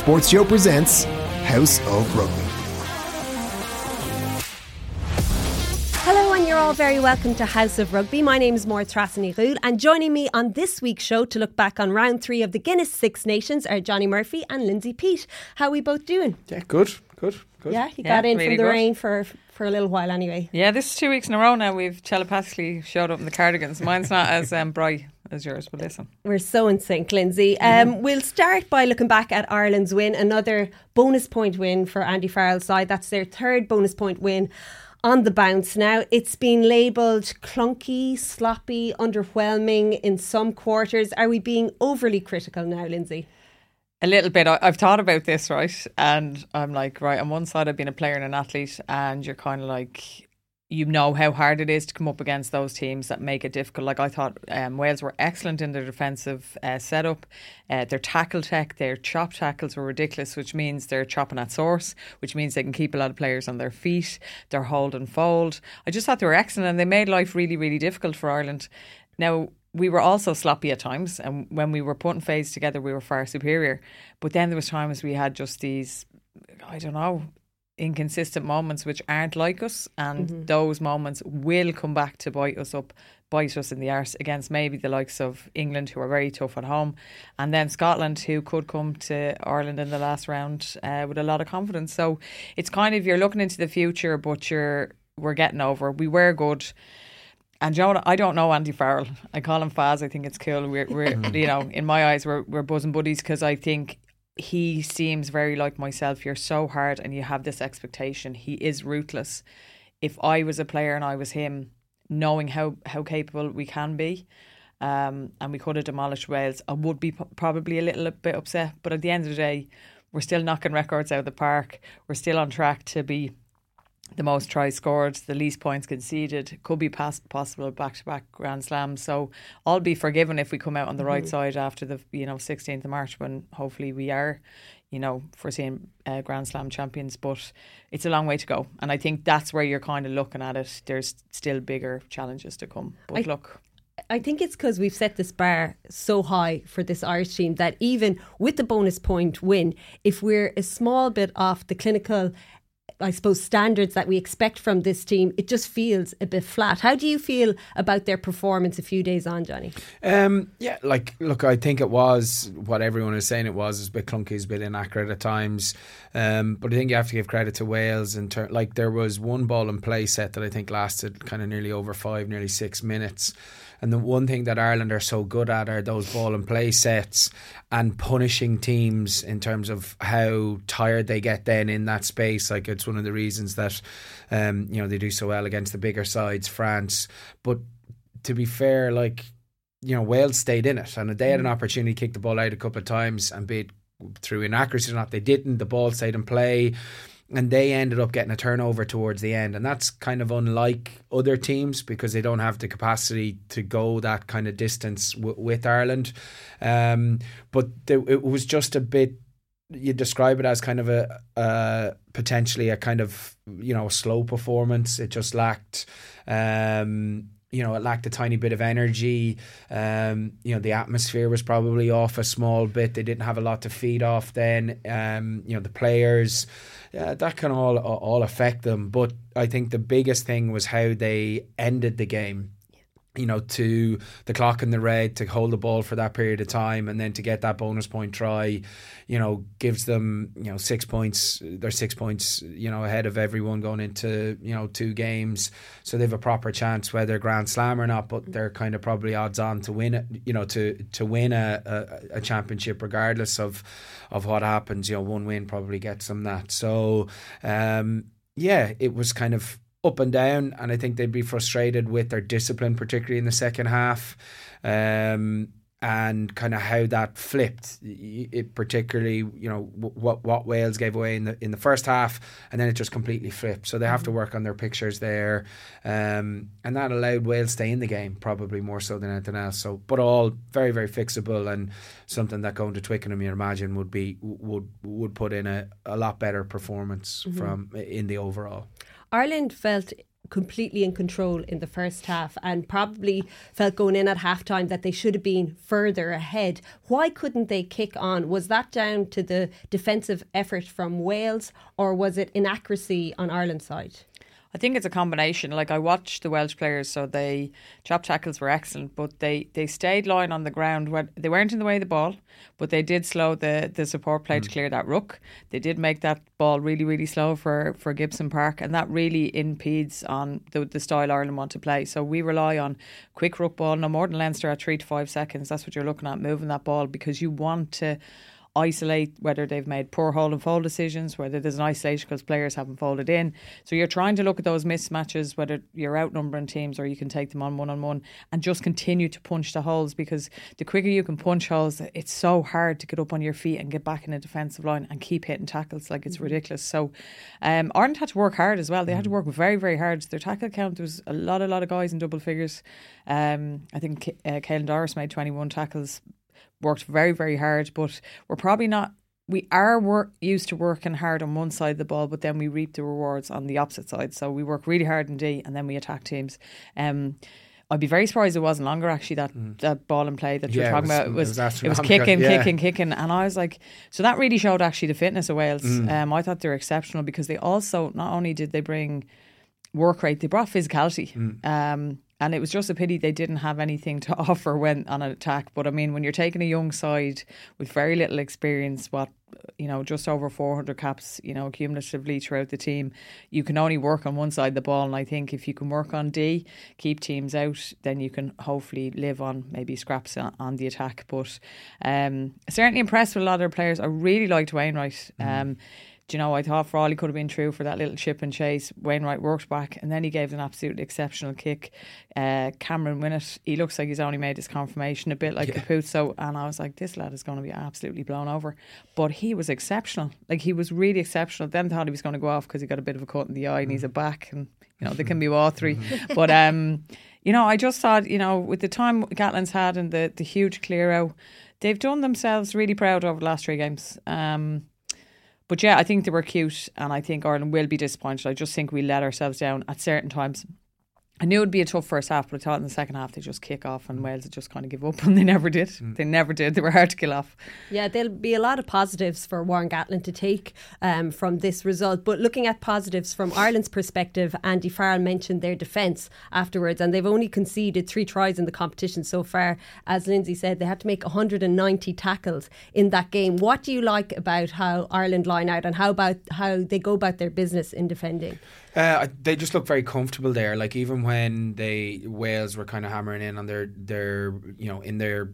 Sports Show presents House of Rugby. Hello, and you're all very welcome to House of Rugby. My name is Máire Treasa Ní Dhubhghaill, and joining me on this week's show to look back on round three of the Guinness Six Nations are Johne Murphy and Lindsay Peat. How are we both doing? Yeah, good, good, good. Yeah, you Yeah, got in really from the good. rain for for a little while anyway. Yeah, this is two weeks in a row now. We've telepathically showed up in the cardigans. Mine's not as um, bright as yours, but listen. We're so in sync, Lindsay. Um, We'll start by looking back at Ireland's win, another bonus point win for Andy Farrell's side. That's their third bonus point win on the bounce. Now, it's been labelled clunky, sloppy, underwhelming in some quarters. Are we being overly critical now, Lindsay? A little bit. I- I've thought about this, right? And I'm like, right, on one side, I've been a player and an athlete, and you're kind of like, you know how hard it is to come up against those teams that make it difficult. Like I thought um, Wales were excellent in their defensive uh, setup. Uh, their tackle tech, their chop tackles were ridiculous, which means they're chopping at source, which means they can keep a lot of players on their feet. They're hold and fold. I just thought they were excellent and they made life really, really difficult for Ireland. Now, we were also sloppy at times, and when we were putting phase together, we were far superior. But then there was times we had just these, I don't know, inconsistent moments which aren't like us, and those moments will come back to bite us up, bite us in the arse against maybe the likes of England, who are very tough at home, and then Scotland, who could come to Ireland in the last round uh, with a lot of confidence. So it's kind of you're looking into the future, but you're we're getting over. We were good. And Jonah, I don't know Andy Farrell. I call him Faz. I think it's cool. We're, we're you know, in my eyes, we're we're bosom buddies because I think he seems very like myself. You're so hard, and you have this expectation. He is ruthless. If I was a player and I was him, knowing how how capable we can be, um, and we could have demolished Wales, I would be p- probably a little bit upset. But at the end of the day, we're still knocking records out of the park. We're still on track to be the most tries scored, the least points conceded, could be possible back to back Grand Slams. So I'll be forgiven if we come out on the right side after the you know 16th of March when hopefully we are, you know, foreseeing uh, Grand Slam champions. But it's a long way to go, and I think that's where you're kind of looking at it. There's still bigger challenges to come. But I- look, I think it's because we've set this bar so high for this Irish team that even with the bonus point win, if we're a small bit off the clinical, I suppose, standards that we expect from this team, it just feels a bit flat. How do you feel about their performance a few days on, Johne? Um, yeah, like look, I think it was what everyone is saying. It was a bit clunky, a bit inaccurate at times. Um, but I think you have to give credit to Wales in ter- like there was one ball and play set that I think lasted kind of nearly over five, nearly six minutes. And the one thing that Ireland are so good at are those ball and play sets and punishing teams in terms of how tired they get then in that space. Like it's one of the reasons that um, you know they do so well against the bigger sides, France. But to be fair, like you know, Wales stayed in it, and they had an opportunity to kick the ball out a couple of times, and be it through inaccuracy or not, they didn't. The ball stayed in play, and they ended up getting a turnover towards the end, and that's kind of unlike other teams because they don't have the capacity to go that kind of distance w- with Ireland. Um, but it was just a bit. You describe it as kind of a potentially a kind of you know slow performance. It just lacked. Um, you know, it lacked a tiny bit of energy. Um, you know, the atmosphere was probably off a small bit. They didn't have a lot to feed off then. Um, you know, the players, yeah, that can all all affect them. But I think the biggest thing was how they ended the game. You know, to the clock in the red, to hold the ball for that period of time, and then to get that bonus point try, you know, gives them you know six points. They're six points, you know, ahead of everyone going into you know two games, so they have a proper chance whether Grand Slam or not. But they're kind of probably odds on to win it, you know, to to win a, a, a championship regardless of of what happens. You know, one win probably gets them that. So, um, yeah, it was kind of up and down, and I think they'd be frustrated with their discipline, particularly in the second half. Um, and kind of how that flipped, it particularly you know what what Wales gave away in the in the first half, and then it just completely flipped. So they have to work on their pictures there, um, and that allowed Wales to stay in the game probably more so than anything else. So, but all very very fixable and something that going to Twickenham, you imagine would be would would put in a, a lot better performance from in the overall. Ireland felt completely in control in the first half and probably felt going in at halftime that they should have been further ahead. Why couldn't they kick on? Was that down to the defensive effort from Wales or was it inaccuracy on Ireland's side? I think it's a combination. Like I watched the Welsh players, so they chop tackles were excellent, but they they stayed lying on the ground. When they weren't in the way of the ball, but they did slow the the support play mm. to clear that ruck. They did make that ball really really slow for for Gibson Park, and that really impedes on the the style Ireland want to play. So we rely on quick ruck ball, no more than Leinster at three to five seconds. That's what you're looking at moving that ball because you want to isolate whether they've made poor hold and fold decisions, whether there's an isolation because players haven't folded in. So you're trying to look at those mismatches, whether you're outnumbering teams or you can take them on one on one and just continue to punch the holes because the quicker you can punch holes, it's so hard to get up on your feet and get back in a defensive line and keep hitting tackles. Like it's mm-hmm. ridiculous. So um, Ireland had to work hard as well. They had to mm-hmm. work very, very hard. Their tackle count, there was a lot, a lot of guys in double figures. Um, I think uh, Caelan Doris made 21 tackles worked very, very hard, but we're probably not. We are work, used to working hard on one side of the ball, but then we reap the rewards on the opposite side. So we work really hard in D, and then we attack teams. Um, I'd be very surprised it wasn't longer actually that, mm. that ball and play that you're talking was, about. It was it was, it was kicking, yeah. kicking, kicking, and I was like, so that really showed actually the fitness of Wales. Mm. Um, I thought they were exceptional because they also not only did they bring work rate, they brought physicality. Mm. Um, and it was just a pity they didn't have anything to offer when on an attack. But I mean, when you're taking a young side with very little experience, what you know, just over 400 caps, you know, cumulatively throughout the team, you can only work on one side of the ball. And I think if you can work on D, keep teams out, then you can hopefully live on maybe scraps on, the attack. But um, certainly impressed with a lot of their players. I really liked Wainwright. Mm. Um, you know, I thought Frawley could have been true for that little chip and chase. Wainwright worked back and then he gave an absolutely exceptional kick. Uh, Cameron Winnett, he looks like he's only made his confirmation a bit like yeah. Caputo. And I was like, this lad is going to be absolutely blown over. But he was exceptional. Like, he was really exceptional. Then thought he was going to go off because he got a bit of a cut in the eye and he's a mm. back. And, you know, they can be all 3 mm-hmm. But, um, you know, I just thought, you know, with the time Gatland's had and the, the huge clear out, they've done themselves really proud over the last three games. Um, but yeah, I think they were cute, and I think Ireland will be disappointed. I just think we let ourselves down at certain times. I knew it would be a tough first half, but I thought in the second half they just kick off and Wales would just kind of give up, and they never did. Mm. They never did. They were hard to kill off. Yeah, there'll be a lot of positives for Warren Gatland to take um, from this result. But looking at positives from Ireland's perspective, Andy Farrell mentioned their defence afterwards, and they've only conceded three tries in the competition so far. As Lindsay said, they had to make 190 tackles in that game. What do you like about how Ireland line out, and how about how they go about their business in defending? Uh, they just look very comfortable there. Like even when they Wales were kind of hammering in on their their you know in their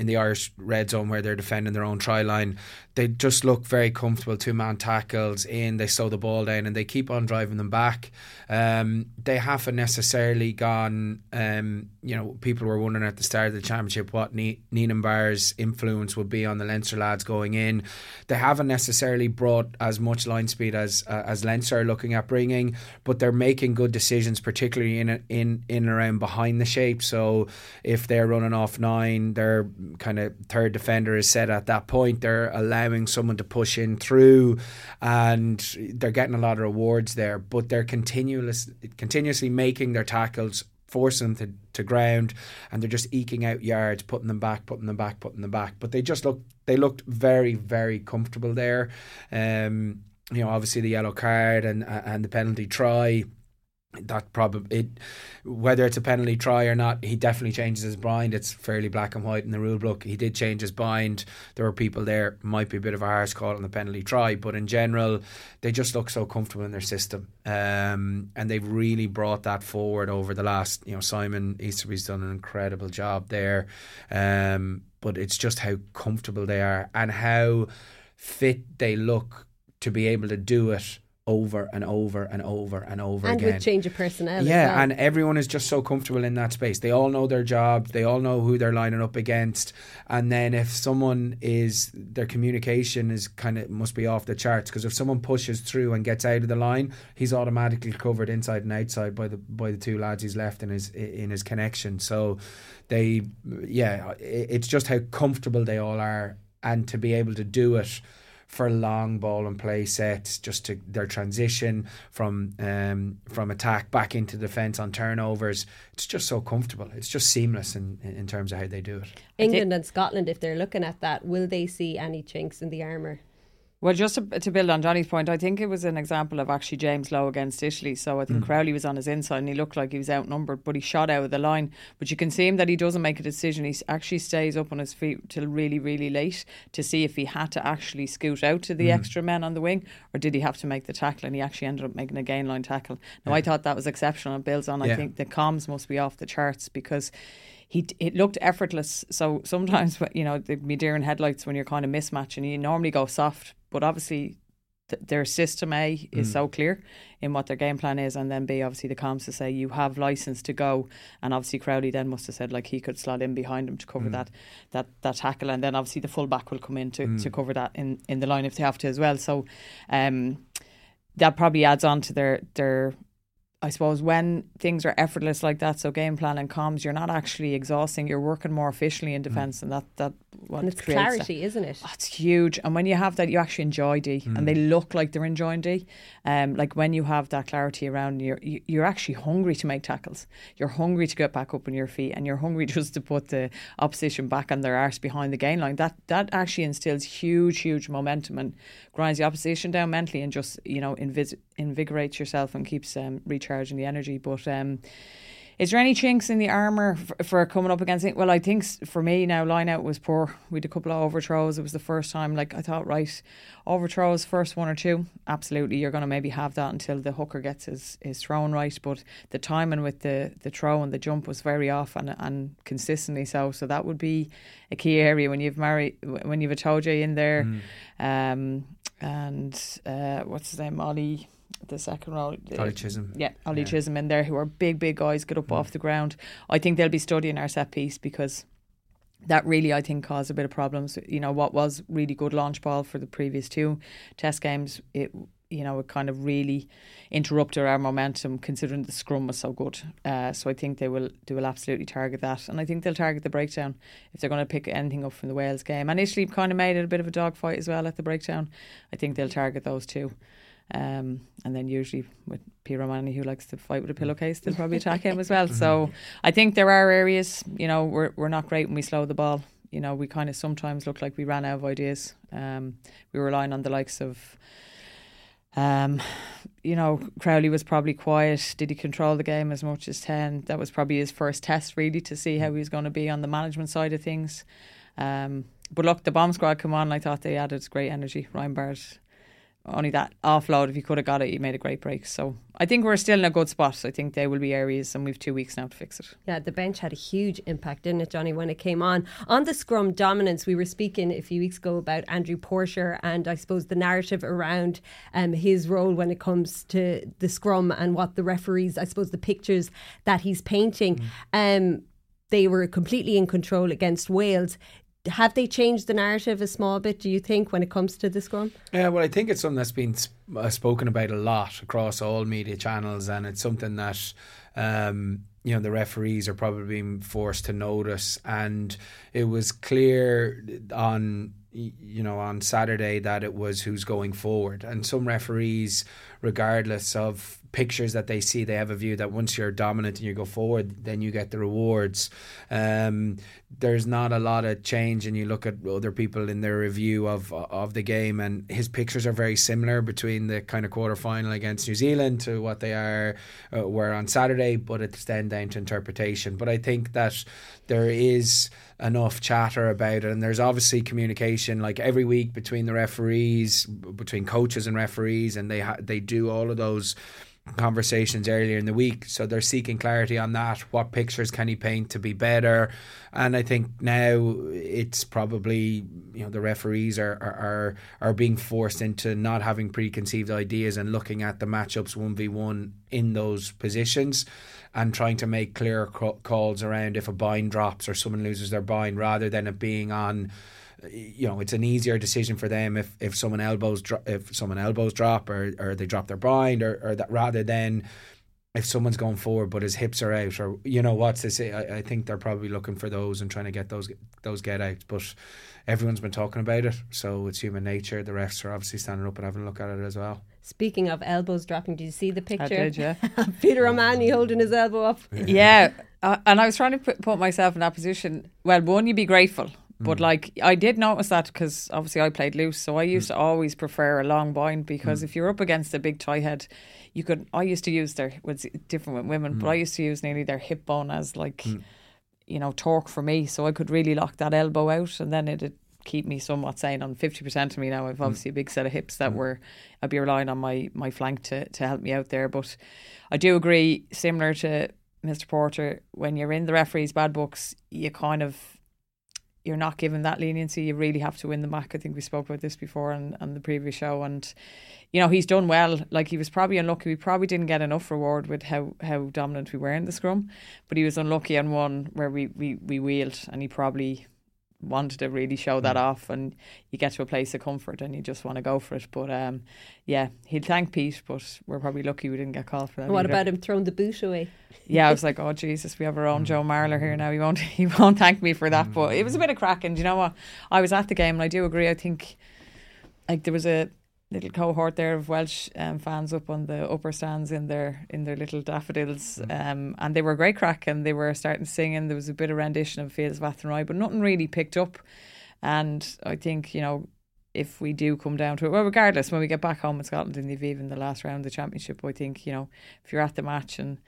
in the Irish red zone where they're defending their own try line, they just look very comfortable. Two man tackles in, they slow the ball down, and they keep on driving them back. Um, they haven't necessarily gone. Um, you know, people were wondering at the start of the championship what ne- Nienaber's influence would be on the Leinster lads going in. They haven't necessarily brought as much line speed as uh, as Leinster are looking at bringing, but they're making good decisions, particularly in in in and around behind the shape. So if they're running off nine, their kind of third defender is set at that point. They're allowing someone to push in through, and they're getting a lot of rewards there. But they're continuous continuously making their tackles forcing them to, to ground and they're just eking out yards, putting them back, putting them back, putting them back. But they just look they looked very, very comfortable there. Um, you know, obviously the yellow card and and the penalty try that probably it whether it's a penalty try or not he definitely changes his mind. It's fairly black and white in the rule book. He did change his mind. There were people there might be a bit of a harsh call on the penalty try but in general they just look so comfortable in their system. Um, and they've really brought that forward over the last you know Simon Easterby's done an incredible job there. Um, but it's just how comfortable they are and how fit they look to be able to do it over and over and over and over again. and again. with change of personnel. Yeah, well. and everyone is just so comfortable in that space. They all know their job. They all know who they're lining up against. And then if someone is their communication is kind of must be off the charts because if someone pushes through and gets out of the line, he's automatically covered inside and outside by the by the two lads he's left in his in his connection. So they, yeah, it's just how comfortable they all are, and to be able to do it for long ball and play sets, just to their transition from um, from attack back into defence on turnovers. It's just so comfortable. It's just seamless in, in terms of how they do it. England and Scotland, if they're looking at that, will they see any chinks in the armour? Well, just to, to, build on Johne's point, I think it was an example of actually James Lowe against Italy. So I think mm. Crowley was on his inside and he looked like he was outnumbered, but he shot out of the line. But you can see him that he doesn't make a decision. He actually stays up on his feet till really, really late to see if he had to actually scoot out to the mm. extra men on the wing or did he have to make the tackle. And he actually ended up making a gain line tackle. Now, yeah. I thought that was exceptional. It builds on, yeah. I think the comms must be off the charts because he it looked effortless. So sometimes you know the in headlights when you're kind of mismatching. You normally go soft, but obviously th- their system A is mm. so clear in what their game plan is, and then B obviously the comms to say you have license to go, and obviously Crowley then must have said like he could slot in behind him to cover mm. that that that tackle, and then obviously the fullback will come in to, mm. to cover that in in the line if they have to as well. So. um that probably adds on to their their I suppose when things are effortless like that, so game plan and comms, you're not actually exhausting. You're working more efficiently in defence, mm. and that that what and it's clarity, that. isn't it? Oh, huge. And when you have that, you actually enjoy D, mm. and they look like they're enjoying D. Um, like when you have that clarity around, you're you're actually hungry to make tackles. You're hungry to get back up on your feet, and you're hungry just to put the opposition back on their arse behind the gain line. That that actually instills huge, huge momentum and grinds the opposition down mentally, and just you know invis- invigorates yourself and keeps um, recharging the energy. But um, is there any chinks in the armour for, for, coming up against it? Well, I think for me now, line out was poor. We had a couple of overthrows. It was the first time, like I thought, right, overthrows, first one or two, absolutely. You're going to maybe have that until the hooker gets his, his thrown right. But the timing with the, the throw and the jump was very off and, and consistently so. So that would be a key area when you've married, when you've Itoje in there. Mm. Um, and uh, what's his name, Ollie the second row. Ollie Chessum. Yeah, Ollie yeah. Chessum in there, who are big, big guys, get up mm. off the ground. I think they'll be studying our set piece because that really, I think, caused a bit of problems. You know, what was really good launch ball for the previous two test games, it you know, it kind of really interrupted our momentum considering the scrum was so good. Uh, so I think they will they will absolutely target that, and I think they'll target the breakdown if they're going to pick anything up from the Wales game. And Italy kind of made it a bit of a dogfight as well at the breakdown. I think they'll target those two. Um, and then usually with Peter O'Mahony, who likes to fight with a pillowcase, they'll probably attack him as well. So. I think there are areas, you know, we're, we're not great when we slow the ball. You know, we kind of sometimes look like we ran out of ideas. Um, we were relying on the likes of, um, you know, Crowley was probably quiet. Did he control the game as much as 10? That was probably his first test, really, to see how he was going to be on the management side of things. Um, but look, the bomb squad come on. I thought they added great energy. Ryan Baird only that offload, if you could have got it, you made a great break. So I think we're still in a good spot. I think there will be areas, and we've two weeks now to fix it. Yeah, the bench had a huge impact, didn't it, Johne, when it came on? On the scrum dominance, we were speaking a few weeks ago about Andrew Porter and I suppose the narrative around um, his role when it comes to the scrum and what the referees, I suppose, the pictures that he's painting. Mm. Um, they were completely in control against Wales have they changed the narrative a small bit, do you think, when it comes to the scrum? Yeah, well, I think it's something that's been uh, spoken about a lot across all media channels, and it's something that. Um, you know the referees are probably being forced to notice and it was clear on you know on Saturday that it was who's going forward and some referees regardless of pictures that they see, they have a view that once you're dominant and you go forward, then you get the rewards. Um, there's not a lot of change, and you look at other people in their review of of the game, and his pictures are very similar between the kind of quarter final against New Zealand to what they are uh, were on Saturday, but it's then down to interpretation. But I think that there is enough chatter about it and there's obviously communication like every week between the referees between coaches and referees and they ha- they do all of those conversations earlier in the week. So they're seeking clarity on that. What pictures can he paint to be better? And I think now it's probably you know the referees are are are being forced into not having preconceived ideas and looking at the matchups one v one in those positions and trying to make clear calls around if a bind drops or someone loses their bind rather than it being on you know it's an easier decision for them if, if someone elbows dro- if someone elbows drop or, or they drop their bind or, or that rather than if someone's going forward but his hips are out, or you know what's this? I, I think they're probably looking for those and trying to get those those get out. But everyone's been talking about it, so it's human nature. The refs are obviously standing up and having a look at it as well. Speaking of elbows dropping, did you see the picture? I did, yeah. Peter O'Mahony holding his elbow up. Yeah, uh, and I was trying to put, put myself in that position. Well, one, you'd be grateful. But mm. like I did notice that because obviously I played loose, so I used mm. to always prefer a long bind because mm. if you're up against a big tie head, you could. I used to use their was different with women, but I used to use nearly their hip bone as like, you know, torque for me, so I could really lock that elbow out, and then it'd keep me somewhat sane. On fifty percent of me now, I've mm. obviously a big set of hips that mm. were I'd be relying on my my flank to to help me out there. But I do agree, similar to Mr. Porter, when you're in the referee's bad books, you kind of you're not given that leniency. You really have to win the match. I think we spoke about this before on, on the previous show. And, you know, he's done well. Like he was probably unlucky. We probably didn't get enough reward with how, how dominant we were in the scrum. But he was unlucky on one where we, we, we wheeled and he probably wanted to really show that mm. off and you get to a place of comfort and you just want to go for it. But um, yeah he'll thank Pete but we're probably lucky we didn't get called for that what either. about him throwing the boot away? Yeah I was like oh Jesus we have our own Joe Marler here now. He won't he won't thank me for that. But it was a bit of cracking. Do you know what? I was at the game and I do agree I think like there was a little cohort there of Welsh um, fans up on the upper stands in their in their little daffodils, mm. um, and they were great crack and they were starting singing. There was a bit of rendition of Fields of Athenry, but nothing really picked up. And I think you know if we do come down to it, well, regardless, when we get back home in Scotland in the Aviva in the last round of the championship, I think you know if you're at the match and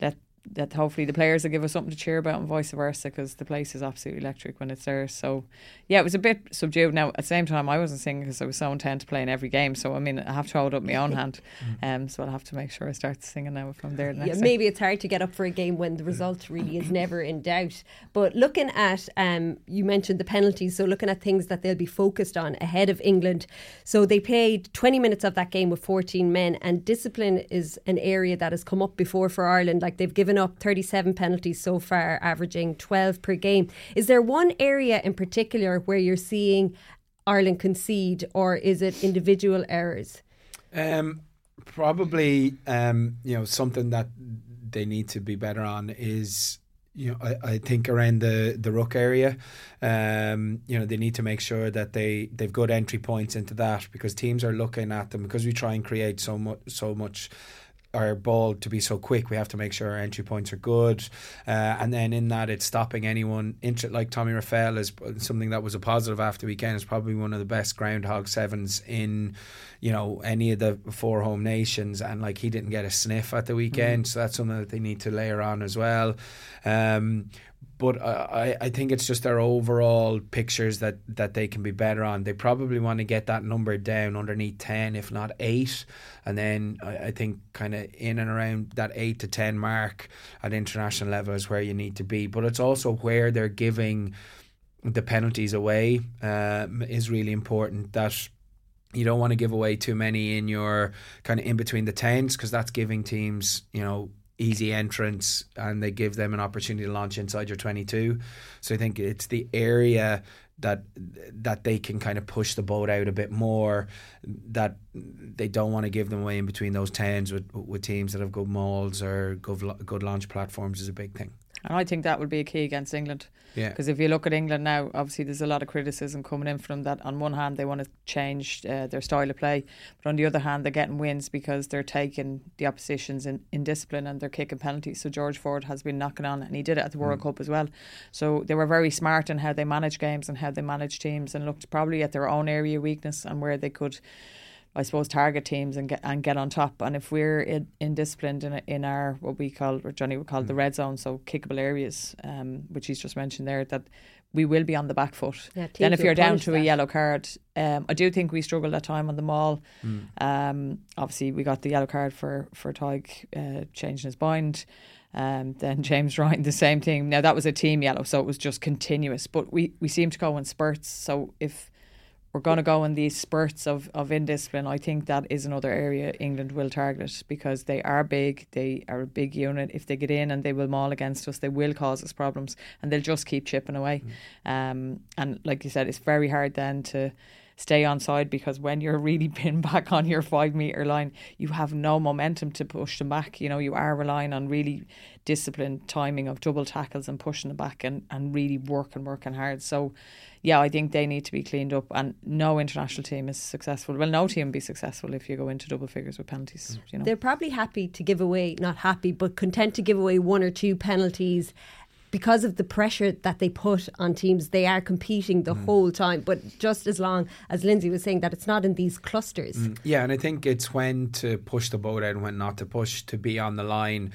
let that hopefully the players will give us something to cheer about and vice versa because the place is absolutely electric when it's there. So, yeah, it was a bit subdued. Now, at the same time, I wasn't singing because I was so intent to play in every game. So, I mean, I have to hold up my own hand. Mm. Um, so, I'll have to make sure I start singing now if I'm there. The yeah, maybe it's hard to get up for a game when the result really is never in doubt. But looking at, um, you mentioned the penalties. So, looking at things that they'll be focused on ahead of England. So, they played 20 minutes of that game with 14 men, and discipline is an area that has come up before for Ireland. Like, they've given up 37 penalties so far, averaging 12 per game. Is there one area in particular where you're seeing Ireland concede, or is it individual errors? Um, probably, um, you know, something that they need to be better on is you know, I, I think around the, the ruck area, um, you know, they need to make sure that they, they've got entry points into that because teams are looking at them because we try and create so much so much our ball to be so quick, we have to make sure our entry points are good. Uh, and then in that, it's stopping anyone. Inter- like Tommy Reffell is something that was a positive after weekend. Is probably one of the best groundhog sevens in, you know, any of the four home nations. And like he didn't get a sniff at the weekend, mm. so that's something that they need to layer on as well. Um, but I, I think it's just their overall pictures that, that they can be better on. They probably want to get that number down underneath 10, if not 8. And then I, I think kind of in and around that 8 to 10 mark at international level is where you need to be. But it's also where they're giving the penalties away um, is really important. That you don't want to give away too many in your kind of in between the tens because that's giving teams, you know, easy entrance and they give them an opportunity to launch inside your 22 so i think it's the area that that they can kind of push the boat out a bit more that they don't want to give them away in between those tens with with teams that have good molds or good, good launch platforms is a big thing and I think that would be a key against England. Yeah. Because if you look at England now, obviously there's a lot of criticism coming in from that. On one hand, they want to change uh, their style of play, but on the other hand, they're getting wins because they're taking the oppositions in, in discipline and they're kicking penalties. So George Ford has been knocking on, and he did it at the World mm. Cup as well. So they were very smart in how they manage games and how they manage teams, and looked probably at their own area weakness and where they could I suppose target teams and get and get on top. And if we're in, in disciplined in, in our what we call or Johne would call mm. the red zone, so kickable areas, um, which he's just mentioned there, that we will be on the back foot. Yeah, then if you're down to that. a yellow card, um, I do think we struggled that time on the mall. Mm. Um, obviously, we got the yellow card for for Tadhg uh, changing his bind. Um, then James Ryan, the same thing. Now that was a team yellow, so it was just continuous. But we, we seem to go in spurts. So if we're going to go in these spurts of, of indiscipline. I think that is another area England will target because they are big. They are a big unit. If they get in and they will maul against us, they will cause us problems and they'll just keep chipping away. Mm. Um, and like you said, it's very hard then to stay on side because when you're really pinned back on your five metre line, you have no momentum to push them back. You know, you are relying on really disciplined timing of double tackles and pushing them back and, and really working, working hard. So, yeah, I think they need to be cleaned up. And no international team is successful. Well, no team be successful if you go into double figures with penalties. You know, They're probably happy to give away, not happy, but content to give away one or two penalties because of the pressure that they put on teams. They are competing the mm. whole time, but just as long as Lindsay was saying that it's not in these clusters. Mm. Yeah, and I think it's when to push the boat out and when not to push to be on the line.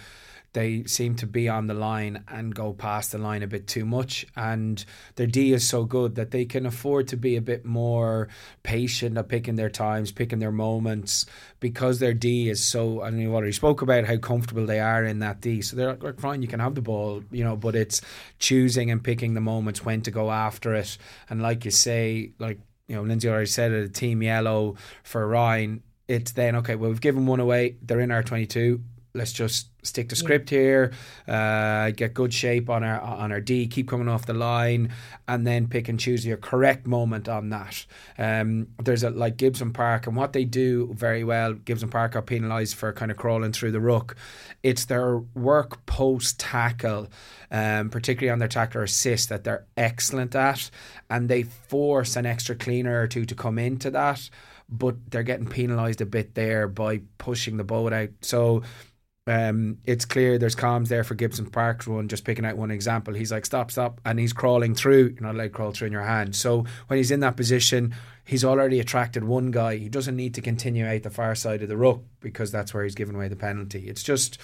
They seem to be on the line and go past the line a bit too much. And their D is so good that they can afford to be a bit more patient at picking their times, picking their moments, because their D is so. I mean, you already spoke about how comfortable they are in that D. So they're like, fine, you can have the ball, you know, but it's choosing and picking the moments when to go after it. And like you say, like, you know, Lindsay already said it, a team yellow for Ryan. It's then, okay, well, we've given one away. They're in our 22 let's just stick to script here, uh, get good shape on our on our D, keep coming off the line, and then pick and choose your correct moment on that. Um, there's a like Gibson Park, and what they do very well. Gibson Park are penalised for kind of crawling through the ruck. It's their work post tackle, um, particularly on their tackler assist, that they're excellent at, and they force an extra cleaner or two to come into that. But they're getting penalised a bit there by pushing the boat out. So um, it's clear there's comms there for Gibson Park's run. Just picking out one example, he's like, "Stop, stop," and he's crawling through. You're not allowed to crawl through in your hand. So when he's in that position, he's already attracted one guy. He doesn't need to continue out the far side of the ruck because that's where he's given away the penalty. It's just,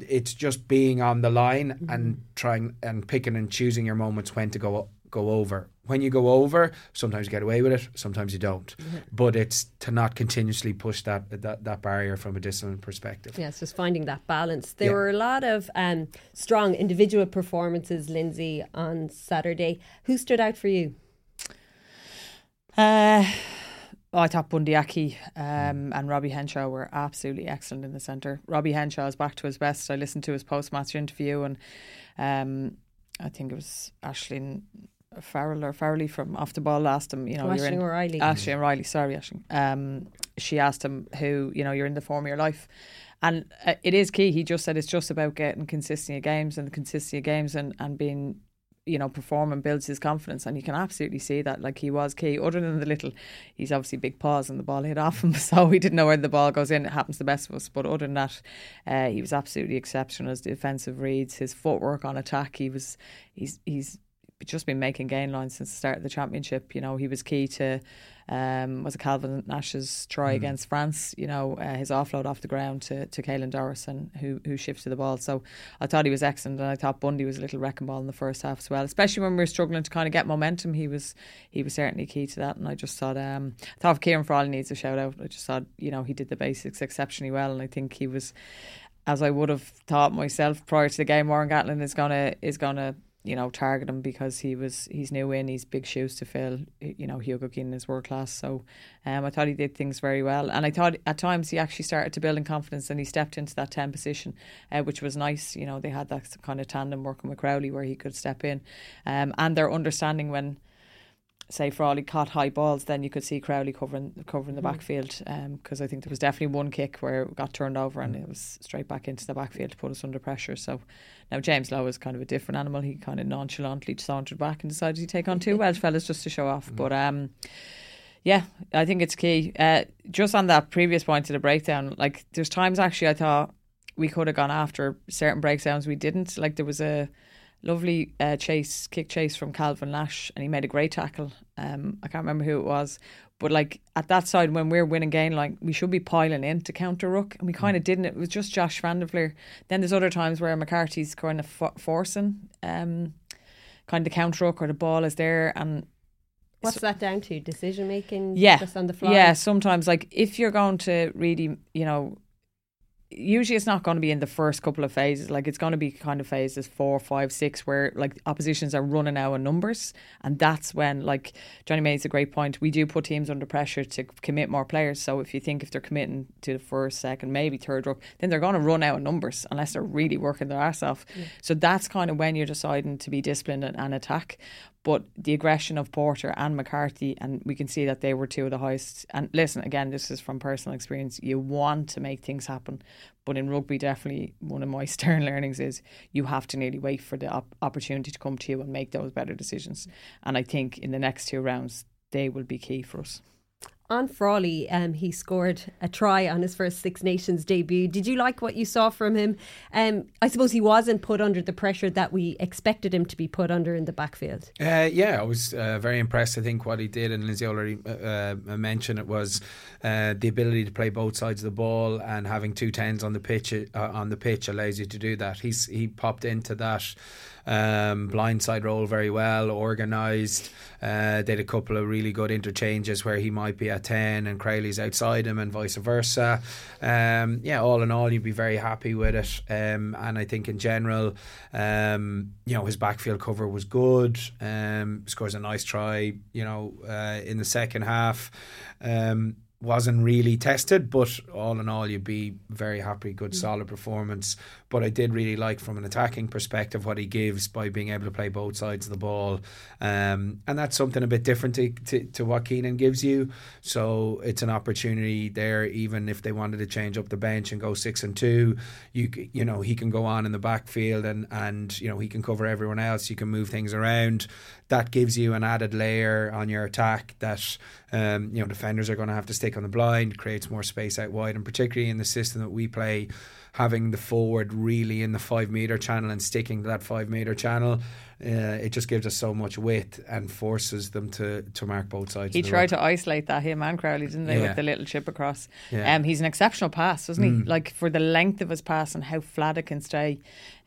it's just being on the line mm-hmm. and trying and picking and choosing your moments when to go go over. When you go over, sometimes you get away with it, sometimes you don't. Mm-hmm. But it's to not continuously push that, that that barrier from a discipline perspective. Yeah, it's just finding that balance. There yeah. were a lot of um, strong individual performances, Lindsay, on Saturday. Who stood out for you? Uh, Oh, I thought Bundee Aki um, and Robbie Henshaw were absolutely excellent in the centre. Robbie Henshaw is back to his best. I listened to his post match interview, and um, I think it was Ashling Farrell or Farrelly from off the ball asked him, you know, oh, you're in O'Reilly. Ashley O'Reilly, sorry, Ashley. Um, she asked him who, you know, you're in the form of your life. And uh, it is key. He just said it's just about getting consistency of games and the consistency of games and, and being you know, perform and builds his confidence. And you can absolutely see that. Like he was key. Other than the little, he's obviously big paws and the ball hit off him, so he didn't know where the ball goes in. It happens to the best of us. But other than that, uh, he was absolutely exceptional. His defensive reads, his footwork on attack. He was, he's, he's just been making gain lines since the start of the championship. You know, he was key to um, was it Calvin Nash's try mm. against France? You know, uh, his offload off the ground to to Caelan Dorison, who who shifted the ball. So I thought he was excellent, and I thought Bundee was a little wrecking ball in the first half as well. Especially when we were struggling to kind of get momentum, he was he was certainly key to that. And I just thought, um, I thought Ciarán Frawley needs a shout out. I just thought, you know, he did the basics exceptionally well, and I think he was as I would have thought myself prior to the game, Warren Gatland is gonna is gonna you know, target him because he was he's new in, he's big shoes to fill. You know, Hugo Keenan is world class. So um, I thought he did things very well. And I thought at times he actually started to build in confidence and he stepped into that 10 position, uh, which was nice. You know, they had that kind of tandem working with Crowley where he could step in. Um, and their understanding when say Frawley caught high balls, then you could see Crowley covering covering the mm. backfield. Because um, I think there was definitely one kick where it got turned over and it was straight back into the backfield to put us under pressure. So now James Lowe is kind of a different animal. He kind of nonchalantly sauntered back and decided to take on two Welsh fellas just to show off. Mm. But um, yeah, I think it's key. Uh, just on that previous point to the breakdown, like there's times actually I thought we could have gone after certain breakdowns. We didn't. Like there was a lovely uh, chase, kick chase from Calvin Nash, and he made a great tackle. Um, I can't remember who it was, but like at that side when we're winning gain, like we should be piling in to counter ruck, and we kind of mm. didn't. It was just Josh van der Flier. Then there's other times where McCarthy's kind of forcing, um, kind of counter ruck or the ball is there, and What's that down to? Decision making? Yeah, just on the fly. Yeah, sometimes like if you're going to really, you know, usually it's not going to be in the first couple of phases. Like it's going to be kind of phases four, five, six, where like oppositions are running out of numbers, and that's when like Johne makes a great point. We do put teams under pressure to commit more players. So if you think if they're committing to the first, second, maybe third ruck, then they're going to run out of numbers unless they're really working their ass off. Yeah. So that's kind of when you're deciding to be disciplined and, and attack. But the aggression of Porter and McCarthy, and we can see that they were two of the highest. And listen, again, this is from personal experience. You want to make things happen, but in rugby, definitely one of my stern learnings is you have to nearly wait for the op- opportunity to come to you and make those better decisions. And I think in the next two rounds, they will be key for us on Frawley, um, he scored a try on his first Six Nations debut. Did you like what you saw from him? Um, I suppose he wasn't put under the pressure that we expected him to be put under in the backfield. Uh, yeah, I was uh, very impressed. I think what he did, and Lindsay already uh, uh mentioned it, was uh, the ability to play both sides of the ball and having two tens on the pitch uh, on the pitch allows you to do that. He's he popped into that um, blindside role very well, organised. Uh, did a couple of really good interchanges where he might be at 10 and Crowley's outside him and vice versa. Um, yeah, all in all, you'd be very happy with it. Um, and I think in general, um, you know, his backfield cover was good. Um, scores a nice try, you know, uh, in the second half. Um, wasn't really tested, but all in all, you'd be very happy. Good, mm. solid performance. But I did really like, from an attacking perspective, what he gives by being able to play both sides of the ball, um, and that's something a bit different to, to, to what Keenan gives you. So it's an opportunity there. Even if they wanted to change up the bench and go six and two, you you know he can go on in the backfield and and you know he can cover everyone else. You can move things around. That gives you an added layer on your attack that um, you know defenders are going to have to stick on the blind. Creates more space out wide, and particularly in the system that we play having the forward really in the five meter channel and sticking to that five meter channel uh, it just gives us so much width and forces them to, to mark both sides. He tried to isolate that him and Crowley, didn't they, yeah. with the little chip across? Yeah. Um, he's an exceptional pass, wasn't mm. he? Like for the length of his pass and how flat it can stay.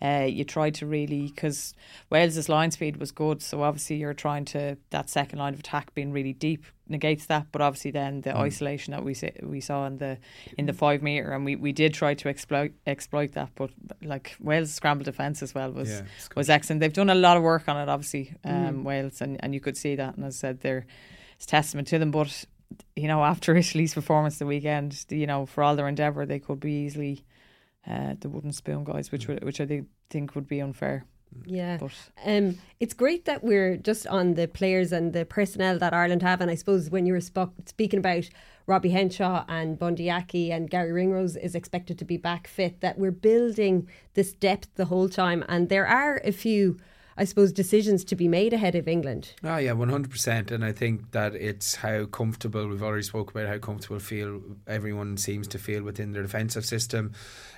Uh, you tried to really because Wales's line speed was good, so obviously you're trying to that second line of attack being really deep negates that. But obviously then the mm. isolation that we we saw in the in the five meter, and we, we did try to exploit exploit that. But like Wales' scramble defence as well was yeah, was excellent. They've done a lot of work on it, obviously, um, mm. Wales, and, and you could see that. And as I said, there it's testament to them. But you know, after Italy's performance the weekend, you know, for all their endeavour, they could be easily uh, the wooden spoon guys, which would, which I think would be unfair. Yeah, but. um, it's great that we're just on the players and the personnel that Ireland have, and I suppose when you were sp- speaking about Robbie Henshaw and Bundee Aki and Gary Ringrose is expected to be back fit, that we're building this depth the whole time, and there are a few I suppose, decisions to be made ahead of England. Oh yeah, one hundred percent. And I think that it's how comfortable we've already spoke about how comfortable feel everyone seems to feel within their defensive system.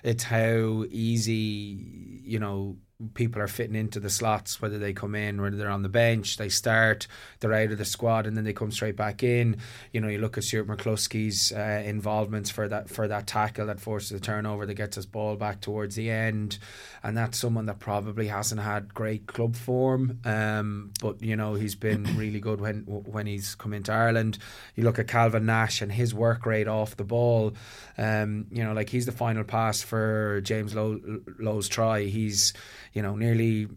It's how easy you know people are fitting into the slots, whether they come in, whether they're on the bench, they start, they're out of the squad, and then they come straight back in. You know, you look at Stuart McCloskey's uh, involvements for that for that tackle that forces a turnover that gets us ball back towards the end, and that's someone that probably hasn't had great club form, um, but you know he's been really good when when he's come into Ireland. You look at Calvin Nash and his work rate off the ball. Um, you know, like he's the final pass for James Lowe, Lowe's try. He's you know, nearly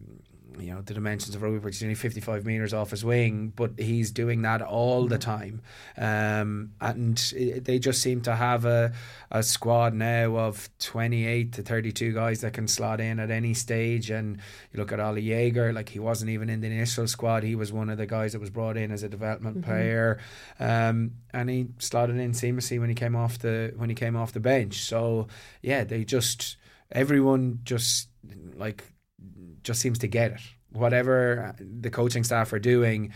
you know the dimensions of rugby, which is only 55 meters off his wing, but he's doing that all the time. Um, and they just seem to have a, a squad now of 28 to 32 guys that can slot in at any stage. And you look at Ollie Jager, like he wasn't even in the initial squad, he was one of the guys that was brought in as a development mm-hmm. player, um, and he slotted in seamlessly when he came off the when he came off the bench. So yeah, they just everyone just like just seems to get it. Whatever uh, the coaching staff are doing,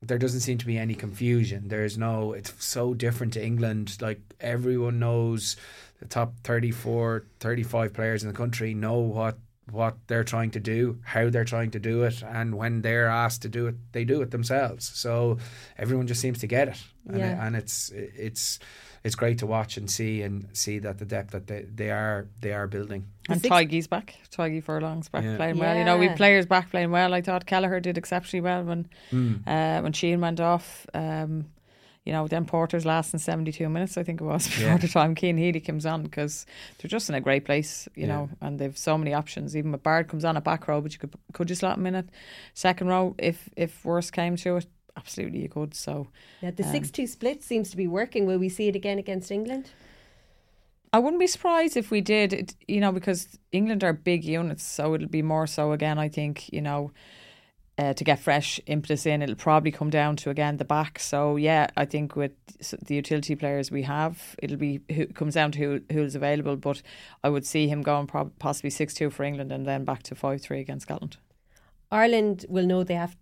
there doesn't seem to be any confusion. There's no, it's so different to England. Like everyone knows the top 34, 35 players in the country know what what they're trying to do, how they're trying to do it, and when they're asked to do it, they do it themselves. So everyone just seems to get it, and, yeah. it, and it's it's it's great to watch and see and see that the depth that they, they are they are building. And Tadhg's back, Tadhg Furlong's back yeah. playing well. Yeah. You know, we players back playing well. I thought Kelleher did exceptionally well when mm. uh, when Sheehan went off. Um, you know, then Porter's lasting 72 minutes, I think it was, before yeah. the time Cian Healy comes on because they're just in a great place, you yeah. know, and they've so many options. Even if Baird comes on a back row, but you could could you slot him in at second row if if worse came to it absolutely you could. So yeah, the um, six-two split seems to be working. Will we see it again against England? I wouldn't be surprised if we did. It, you know, because England are big units, so it'll be more so again. I think you know uh, to get fresh impetus in. It'll probably come down to again the back. So yeah, I think with the utility players we have, it'll be who comes down to who, who's available. But I would see him going prob- possibly six two for England and then back to five three against Scotland. Ireland will know they have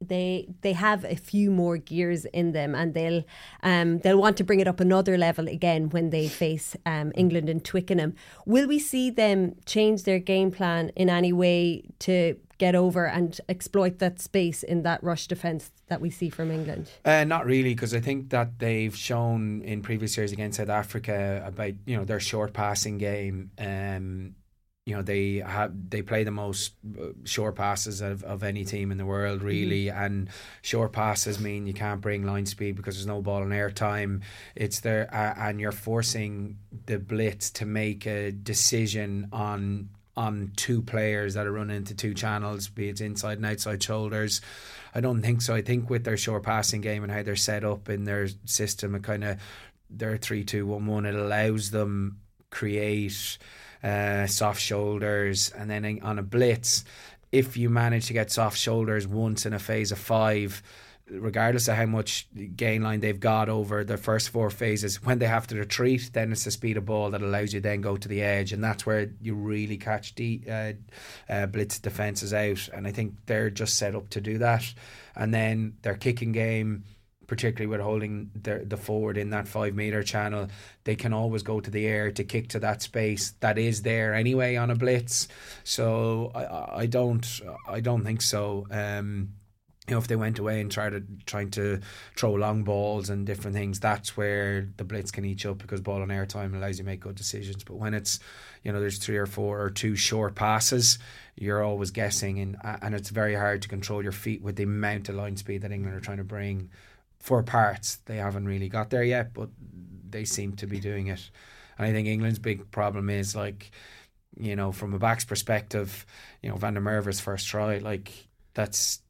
they they have a few more gears in them, and they'll um, they'll want to bring it up another level again when they face um, England in Twickenham. Will we see them change their game plan in any way to get over and exploit that space in that rush defence that we see from England? Uh, not really, because I think that they've shown in previous years against South Africa about you know their short passing game. Um, you know they have they play the most uh, short passes of, of any team in the world really. Mm-hmm. and short passes mean you can't bring line speed because there's no ball in air time it's there uh, and you're forcing the blitz to make a decision on on two players that are running into two channels be it inside and outside shoulders. I don't think so. I think with their short passing game and how they're set up in their system it kind of their 3-2-1-1 it allows them create uh, soft shoulders, and then on a blitz, if you manage to get soft shoulders once in a phase of five, regardless of how much gain line they've got over the first four phases, when they have to retreat, then it's the speed of ball that allows you then go to the edge, and that's where you really catch the uh, uh, blitz defenses out. And I think they're just set up to do that. And then their kicking game particularly with holding the, the forward in that five meter channel, they can always go to the air to kick to that space that is there anyway on a blitz. So I, I don't I don't think so. Um, you know, if they went away and tried to trying to throw long balls and different things, that's where the blitz can eat up because ball and air time allows you to make good decisions. But when it's, you know, there's three or four or two short passes, you're always guessing, and and it's very hard to control your feet with the amount of line speed that England are trying to bring for parts. They haven't really got there yet, but they seem to be doing it. And I think England's big problem is like, you know, from a back's perspective, you know, Van der Merwe's first try, like that's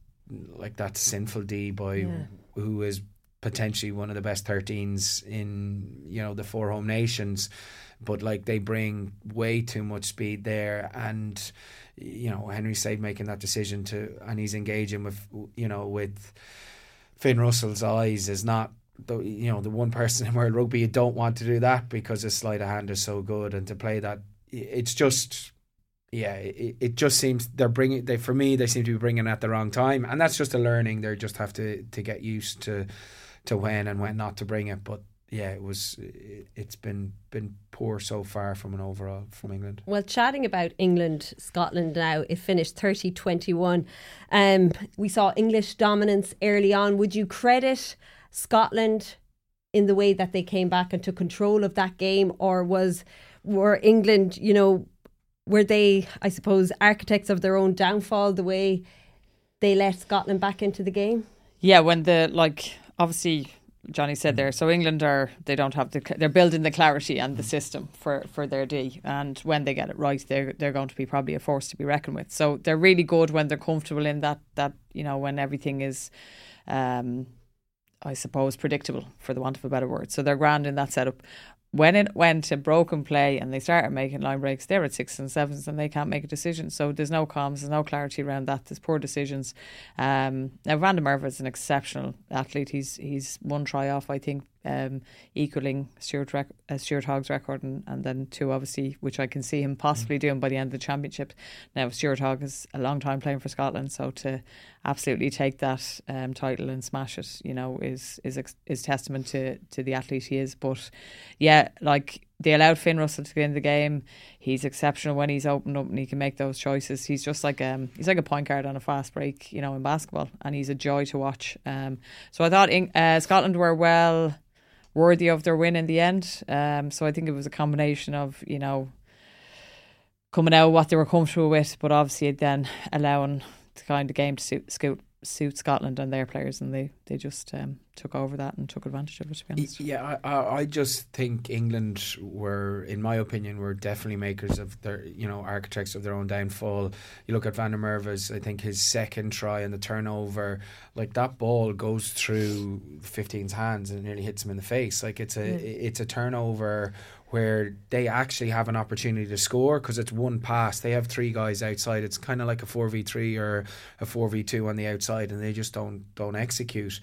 like that's sinful D by yeah. who is potentially one of the best 13s in you know the four home nations but like they bring way too much speed there and you know Henry Slade making that decision to and he's engaging with you know with Finn Russell's eyes is not the you know the one person in world rugby you don't want to do that because his sleight of hand is so good and to play that it's just yeah it, it just seems they're bringing they for me they seem to be bringing at the wrong time. And that's just a learning they just have to to get used to to when and when not to bring it. But yeah, it was. It's been been poor so far from an overall from England. Well, chatting about England, Scotland now, it finished 30-21. Um, we saw English dominance early on. Would you credit Scotland in the way that they came back and took control of that game, or was were England, you know, were they, I suppose, architects of their own downfall? The way they let Scotland back into the game. Yeah, when the like obviously Johne said there. So England are they don't have the they're building the clarity and the system for, for their D, and when they get it right, they're they're going to be probably a force to be reckoned with. So they're really good when they're comfortable in that that you know when everything is. Um, I suppose predictable for the want of a better word. So they're grand in that setup when it went to broken play and they started making line breaks, they're at six and sevens and they can't make a decision. So there's no comms, there's no clarity around that. There's poor decisions. Um, now Van der Merwe is an exceptional athlete. He's he's one try off, I think, um, equaling Stuart, rec- uh, Stuart Hogg's record, and, and then two, obviously, which I can see him possibly doing by the end of the championship. Now, Stuart Hogg is a long time playing for Scotland, so to absolutely take that um, title and smash it, you know, is is is testament to to the athlete he is. But yeah, like they allowed Finn Russell to get in the game. He's exceptional when he's opened up and he can make those choices. He's just like um he's like a point guard on a fast break, you know, in basketball, and he's a joy to watch. Um, so I thought uh, Scotland were well worthy of their win in the end. Um, so I think it was a combination of you know coming out what they were comfortable with, but obviously then allowing the kind of game to suit, suit, suit Scotland and their players, and they they just um, took over that and took advantage of it. To be honest, yeah, I, I just think England were, in my opinion, were definitely makers of their, you know, architects of their own downfall. You look at Van der Merwe's, I think his second try and the turnover, like that ball goes through 15's hands and nearly hits him in the face. Like it's a, yeah. it's a turnover where they actually have an opportunity to score because it's one pass. They have three guys outside. It's kind of like a four v three or a four v two on the outside, and they just don't don't execute.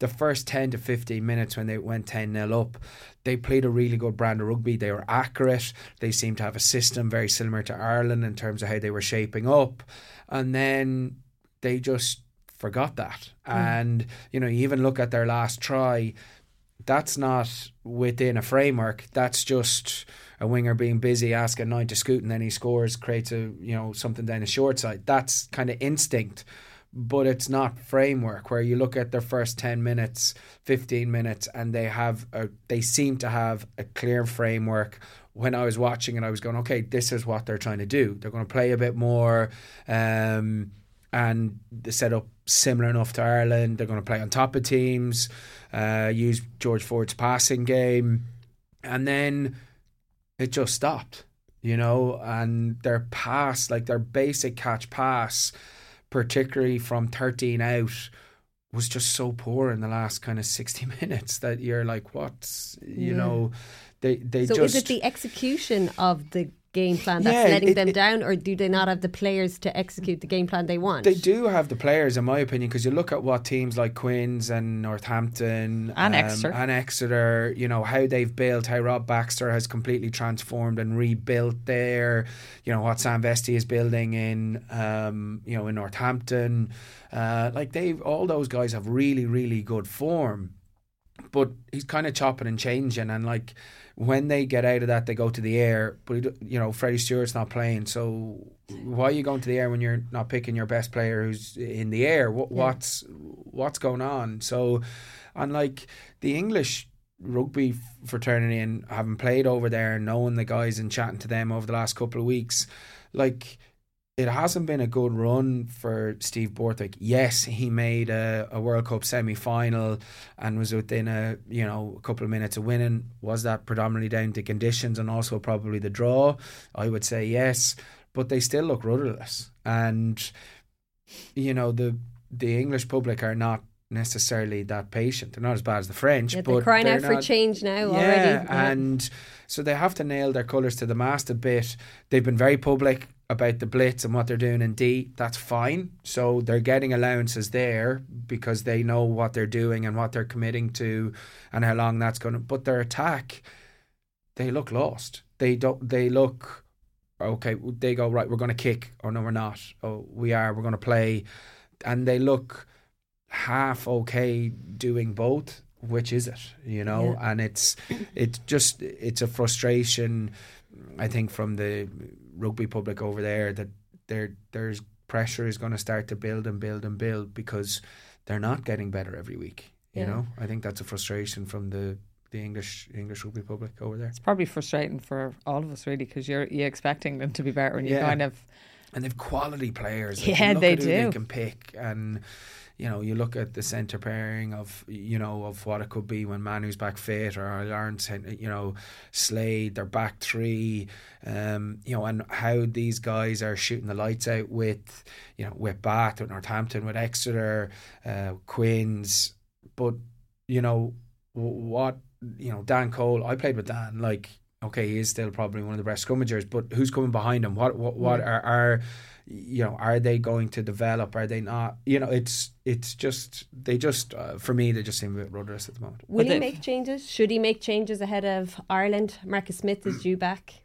The first ten to fifteen minutes when they went ten 0 up, they played a really good brand of rugby. They were accurate. They seemed to have a system very similar to Ireland in terms of how they were shaping up, and then they just forgot that. Mm. And you know, you even look at their last try that's not within a framework. That's just a winger being busy asking nine to scoot and then he scores, creates a you know something down the short side. That's kind of instinct, but it's not framework. Where you look at their first ten minutes, fifteen minutes, and they have a, they seem to have a clear framework. When I was watching it, I was going, okay, this is what they're trying to do. They're going to play a bit more. Um, and the setup similar enough to Ireland. They're going to play on top of teams, uh, use George Ford's passing game, and then it just stopped, you know. And their pass, like their basic catch pass, particularly from 13 out, was just so poor in the last kind of 60 minutes that you're like, what's, you yeah. know, they, they so just. is it the execution of the game plan that's yeah, letting it, them it, down, or do they not have the players to execute the game plan they want? They do have the players, in my opinion, because you look at what teams like Quins and Northampton and um, Exeter and Exeter, you know how they've built, how Rob Baxter has completely transformed and rebuilt there. You know what Sam Vesty is building in, um, you know, in Northampton. Uh, like they've all those guys have really, really good form, but he's kind of chopping and changing, and like when they get out of that, they go to the air. But you know, Freddie Steward's not playing, so why are you going to the air when you're not picking your best player who's in the air? What, yeah. What's what's going on? So, and like the English rugby fraternity and having played over there and knowing the guys and chatting to them over the last couple of weeks, like it hasn't been a good run for Steve Borthwick. Yes, he made a, a World Cup semi final and was within a you know a couple of minutes of winning. Was that predominantly down to conditions and also probably the draw? I would say yes, but they still look rudderless, and you know the the English public are not necessarily that patient. They're not as bad as the French, yeah, they're crying they're out not, for change now yeah, already. Yeah, and so they have to nail their colours to the mast a bit. They've been very public about the blitz and what they're doing in D, that's fine. So they're getting allowances there because they know what they're doing and what they're committing to and how long that's going to. But their attack, they look lost. They don't. They look okay. They go right. We're going to kick, or no, we're not. Oh, we are. We're going to play, and they look half okay doing both. Which is it? You know, yeah. and it's it's just it's a frustration. I think from the rugby public over there that there there's pressure is going to start to build and build and build because they're not getting better every week. You yeah. know, I think that's a frustration from the the English English rugby public over there. It's probably frustrating for all of us really because you're you expecting them to be better and yeah. you kind of and they've quality players. Yeah, they do. They can pick and you know, you look at the centre pairing of you know of what it could be when Manu's back fit or Lawrence, you know, Slade, their back three, um, you know, and how these guys are shooting the lights out with, you know, with Bath, with Northampton, with Exeter, uh, Quins, but you know what you know Dan Cole. I played with Dan, like okay, he is still probably one of the best scrummagers, but who's coming behind him? What what what are, are you know are they going to develop? Are they not? You know it's it's just they just uh, for me they just seem a bit rudderless at the moment. Will he make changes? Should he make changes ahead of Ireland? Marcus Smith is due back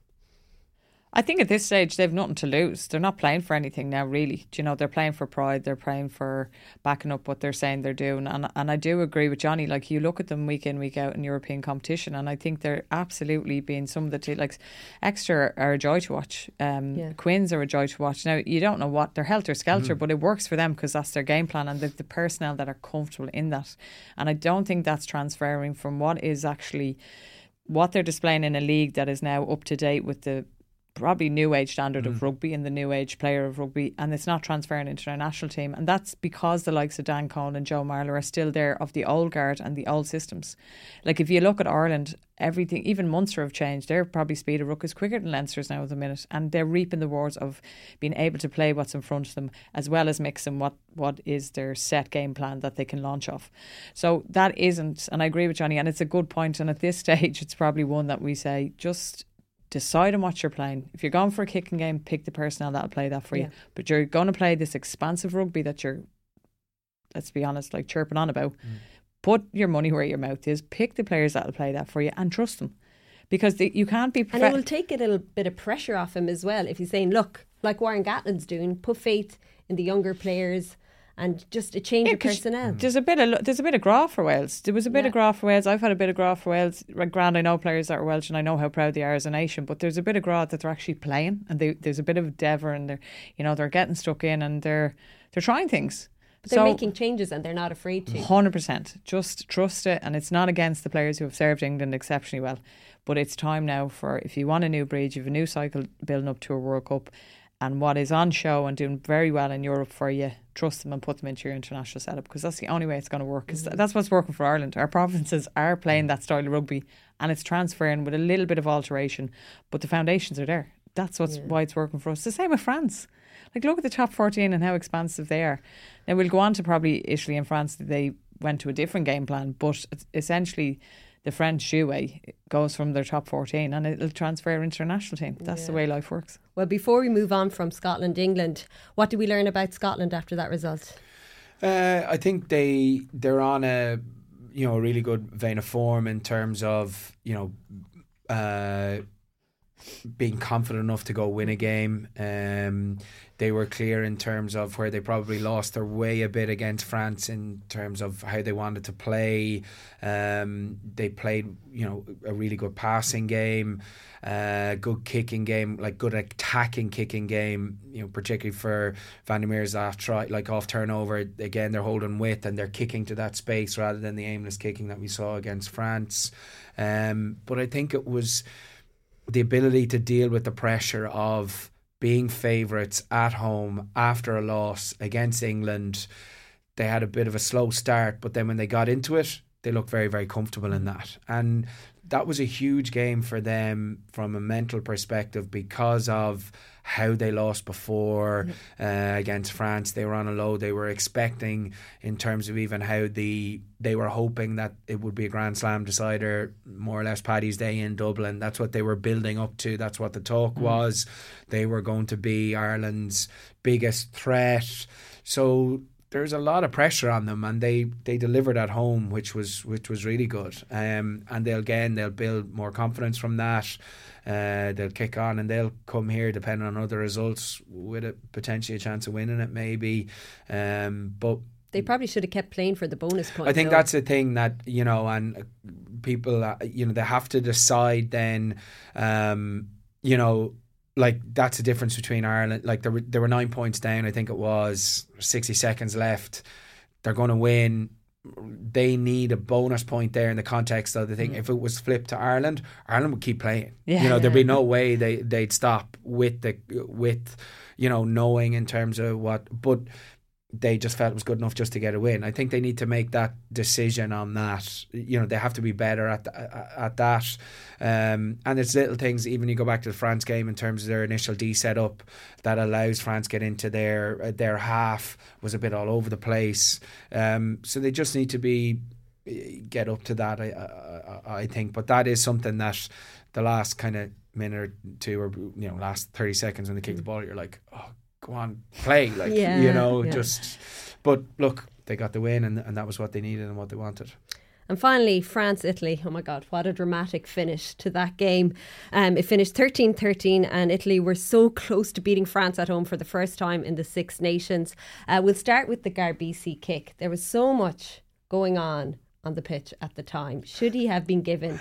I think at this stage they've nothing to lose. They're not playing for anything now, really. Do you know, they're playing for pride. They're playing for backing up what they're saying they're doing. And and I do agree with Johne. Like you look at them week in week out in European competition, and I think they're absolutely being some of the t- like Exeter are a joy to watch. Um, yeah. Quins are a joy to watch. Now you don't know what they're helter skelter, mm. but it works for them because that's their game plan and the, the personnel that are comfortable in that. And I don't think that's transferring from what is actually what they're displaying in a league that is now up to date with the probably new age standard Mm. of rugby and the new age player of rugby, and it's not transferring into our national team. And that's because the likes of Dan Cole and Joe Marler are still there of the old guard and the old systems. Like if you look at Ireland, everything, even Munster have changed. They're probably speed of ruck is quicker than Leinster's now at the minute, and they're reaping the rewards of being able to play what's in front of them as well as mixing what what is their set game plan that they can launch off. So that isn't, and I agree with Johne, and it's a good point. And at this stage, it's probably one that we say just decide on what you're playing. If you're going for a kicking game, pick the personnel that'll play that for Yeah. you. But you're going to play this expansive rugby that you're, let's be honest, like chirping on about. Mm. Put your money where your mouth is. Pick the players that'll play that for you and trust them. Because the, you can't be. And it will take a little bit of pressure off him as well if he's saying, look, like Warren Gatland's doing, put faith in the younger players and just a change Yeah, of 'cause personnel. Mm. There's a bit of there's a bit of graph for Wales. There was a bit Yeah. of graph for Wales. I've had a bit of graph for Wales. Right, Grand, I know players that are Welsh, and I know how proud they are as a nation. But there's a bit of graph that they're actually playing, and they, there's a bit of endeavour, and they're you know they're getting stuck in, and they're they're trying things. But they're making changes and they're not afraid to. Hundred percent. Just trust it, and it's not against the players who have served England exceptionally well. But it's time now for if you want a new breed, you have a new cycle building up to a World Cup, and what is on show and doing very well in Europe for you, trust them and put them into your international setup because that's the only way it's going to work. 'Cause mm. that's what's working for Ireland. Our provinces are playing that style of rugby, and it's transferring with a little bit of alteration, but the foundations are there. That's what's why it's working for us. The same with France. Like look at the top fourteen and how expansive they are. Now we'll go on to probably Italy and France. They went to a different game plan, but essentially the French shoe goes from their top fourteen and it'll transfer into their national team. That's the way life works. Well, before we move on from Scotland, England, what did we learn about Scotland after that result? Uh, I think they they're on a you know a really good vein of form in terms of you know uh, being confident enough to go win a game. Um, they were clear in terms of where they probably lost their way a bit against France in terms of how they wanted to play. Um, they played, you know, a really good passing game, uh, good kicking game, like good attacking kicking game. You know, particularly for Van der Merwe's off try, like off turnover. Again, they're holding width and they're kicking to that space rather than the aimless kicking that we saw against France. Um, but I think it was the ability to deal with the pressure of being favourites at home after a loss against England. They had a bit of a slow start, but then when they got into it, they looked very, very comfortable in that. And that was a huge game for them from a mental perspective because of how they lost before uh, against France. They were on a low. They were expecting, in terms of even how the they were hoping that it would be a Grand Slam decider, more or less Paddy's Day in Dublin. That's what they were building up to. That's what the talk was. They were going to be Ireland's biggest threat. So there's a lot of pressure on them, and they, they delivered at home, which was which was really good. Um, and they'll again they'll build more confidence from that. Uh, they'll kick on and they'll come here depending on other results with a potentially a chance of winning it maybe. Um, but They probably should have kept playing for the bonus point. I think though. that's the thing that you know, and uh, people, uh, you know, they have to decide then, um, you know, like that's the difference between Ireland. Like there were there were nine points down. I think it was sixty seconds left. They're going to win. They need a bonus point there in the context of the thing. Mm. If it was flipped to Ireland, Ireland would keep playing. Yeah. You know, there'd be no way they they'd stop with the with you know knowing in terms of what, but they just felt it was good enough just to get a win. I think they need to make that decision on that. You know, they have to be better at at that. Um, and it's little things. Even you go back to the France game in terms of their initial D setup that allows France get into their their half was a bit all over the place. Um, so they just need to be get up to that. I, I I think, but that is something that the last kind of minute or two, or you know, last thirty seconds when they kick the ball, you're like, oh go on, play. Like Yeah, you know, yeah. just. But look, they got the win, and and that was what they needed and what they wanted. And finally, France Italy. Oh my God, what a dramatic finish to that game. Um, it finished 13 13, and Italy were so close to beating France at home for the first time in the Six Nations. Uh, we'll start with the Garbisi kick. There was so much going on on the pitch at the time. Should he have been given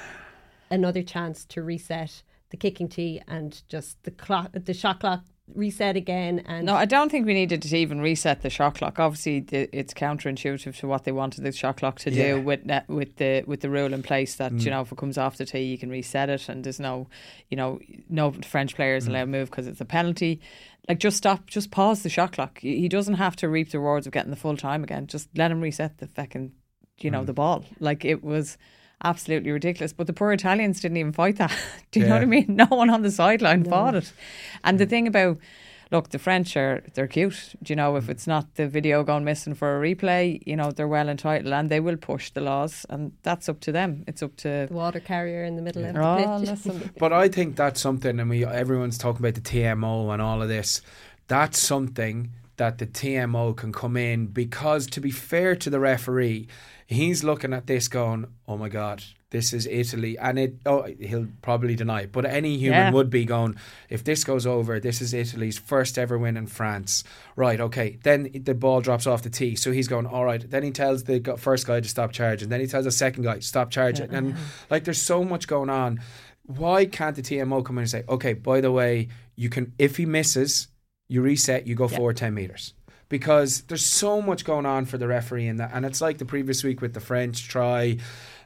another chance to reset the kicking tee and just the clock, the shot clock reset again and No, I don't think we needed to even reset the shot clock. Obviously, the, it's counterintuitive to what they wanted the shot clock to Yeah. do with ne- with the with the rule in place that Mm. you know if it comes off the tee, you can reset it, and there's no, you know, no French players Mm. allowed to move because it's a penalty. Like, just stop, just pause the shot clock. He he doesn't have to reap the rewards of getting the full time again. Just let him reset the fucking, you Mm. know, the ball. Like it was. Absolutely ridiculous, but the poor Italians didn't even fight that. Do you know what I mean? No one on the sideline fought it. And the mm. thing about look, the French are they're cute. Do you know if mm. it's not the video gone missing for a replay, you know they're well entitled and they will push the laws, and that's up to them. It's up to the water carrier in the middle of oh, the pitch. But I think that's something, and we everyone's talking about the TMO and all of this. That's something that the TMO can come in because, to be fair to the referee, he's looking at this going, "Oh my God, this is Italy," and it. Oh, he'll probably deny it, but any human Yeah. would be going, "If this goes over, this is Italy's first ever win in France." Right? Okay. Then the ball drops off the tee, so he's going, "All right." Then he tells the first guy to stop charging. Then he tells the second guy stop charging, and like there's so much going on why can't the TMO come in and say, okay, by the way, you can if he misses, you reset, you go forward ten meters. Because there's so much going on for the referee in that, and it's like the previous week with the French try.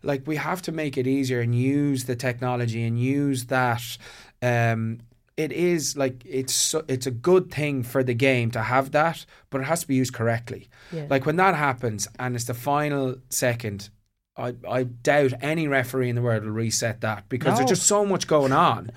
Like we have to make it easier and use the technology and use that. Um, it is like it's so, it's a good thing for the game to have that, but it has to be used correctly. Yeah. Like when that happens and it's the final second, I, I doubt any referee in the world will reset that because No. there's just so much going on,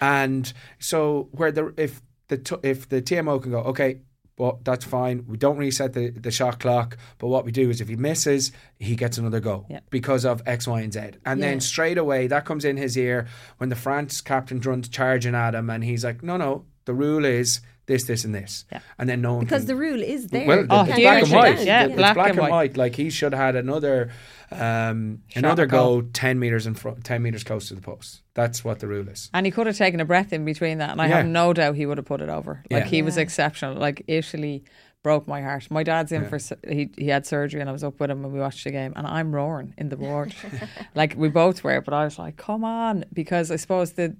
and so where the if the if the TMO can go okay. Well, that's fine. We don't reset the, the shot clock, but what we do is if he misses, he gets another go Yeah. because of X, Y, and Z. And Yeah. then straight away, that comes in his ear when the France captain runs charging at him, and he's like, "No, no, the rule is this, this, and this." Yeah. And then no one because can- the rule is there. well, You the- Oh, it's black and white. down. Yeah, it's black black, and and white. white. Like he should have had another, um, Shot another call. go ten meters in front, ten meters close to the post. That's what the rule is. and he could have taken a breath in between that, and I Yeah. have no doubt he would have put it over. Like Yeah. he was exceptional. Like Italy broke my heart. My dad's in Yeah. for he he had surgery, and I was up with him and we watched the game, and I'm roaring in the ward, like we both were. But I was like, come on, because I suppose the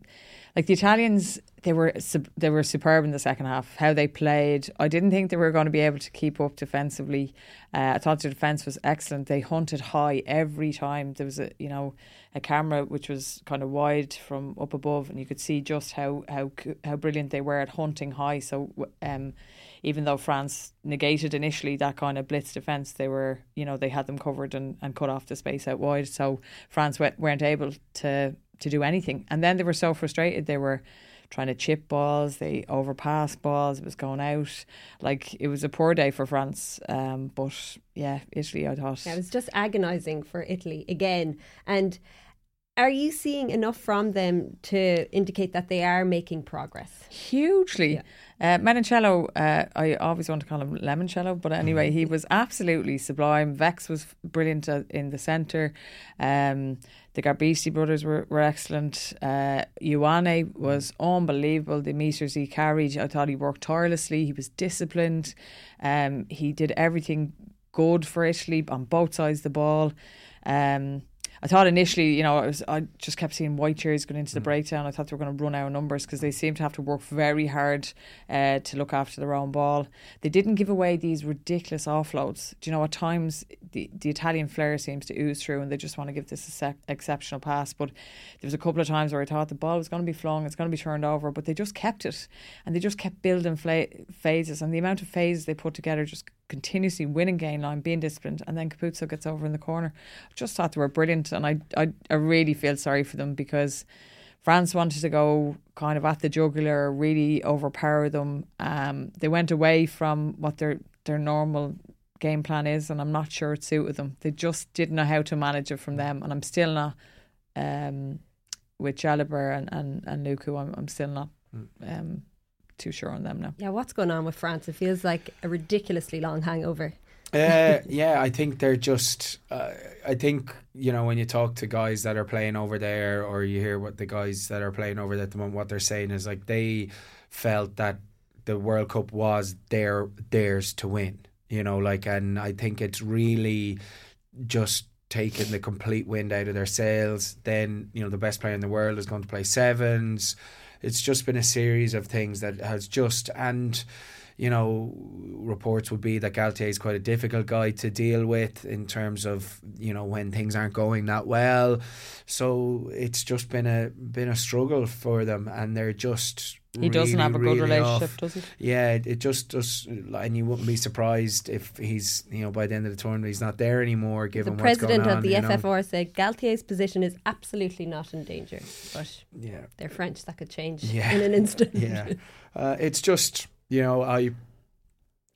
like the Italians they were they were superb in the second half. How they played, I didn't think they were going to be able to keep up defensively. Uh, I thought the defense was excellent. They hunted high every time. There was a you know a camera which was kind of wide from up above, and you could see just how how how brilliant they were at hunting high. So um, even though France negated initially that kind of blitz defense, they were you know they had them covered and, and cut off the space out wide. So France we- weren't able to to do anything, and then they were so frustrated. They were trying to chip balls, they overpass balls. It was going out. Like it was a poor day for France. Um, but yeah, Italy, I thought. Yeah, it was just agonising for Italy again. And are you seeing enough from them to indicate that they are making progress? hugely. Yeah. Uh, uh, I always want to call him Lemoncello, but anyway, he was absolutely sublime. Brex was brilliant uh, in the centre. Um, the Garbisi brothers were, were excellent. Uh, Ioane was unbelievable. The meters he carried, I thought he worked tirelessly. He was disciplined. Um, he did everything good for Italy on both sides of the ball. Um, I thought initially, you know, I was I just kept seeing white chairs going into the breakdown. I thought they were going to run out of numbers because they seem to have to work very hard uh, to look after their own ball. They didn't give away these ridiculous offloads. Do you know at times the the Italian flair seems to ooze through, and they just want to give this a sec- exceptional pass. But there was a couple of times where I thought the ball was going to be flung, it's going to be turned over, but they just kept it, and they just kept building fla- phases, and the amount of phases they put together just continuously winning gain line, being disciplined, and then Capuzzo gets over in the corner. Just thought they were brilliant, and I, I, I really feel sorry for them because France wanted to go kind of at the jugular, really overpower them. Um, they went away from what their their normal game plan is, and I'm not sure it suited them. They just didn't know how to manage it from them, and I'm still not. Um, with Jalibert and and and Lucu, I'm I'm still not um too sure on them now. Yeah, what's going on with France? It feels like a ridiculously long hangover. uh, yeah, I think they're just. Uh, I think you know when you talk to guys that are playing over there, or you hear what the guys that are playing over there at the moment, what they're saying is like they felt that the World Cup was their theirs to win. You know, like, and I think it's really just taken the complete wind out of their sails. Then you know the best player in the world is going to play sevens. It's just been a series of things that has just and you know, reports would be that Galthié is quite a difficult guy to deal with in terms of you know when things aren't going that well. So it's just been a been a struggle for them, and they're just. He really, doesn't have a good relationship, off. does he? Yeah, it, it just does, and you wouldn't be surprised if he's, you know, by the end of the tournament he's not there anymore. given The Given president what's going of on, the you know. FFR said Galthié's position is absolutely not in danger, but Yeah, they're French, that could change Yeah. in an instant. yeah. Uh, it's just you know I.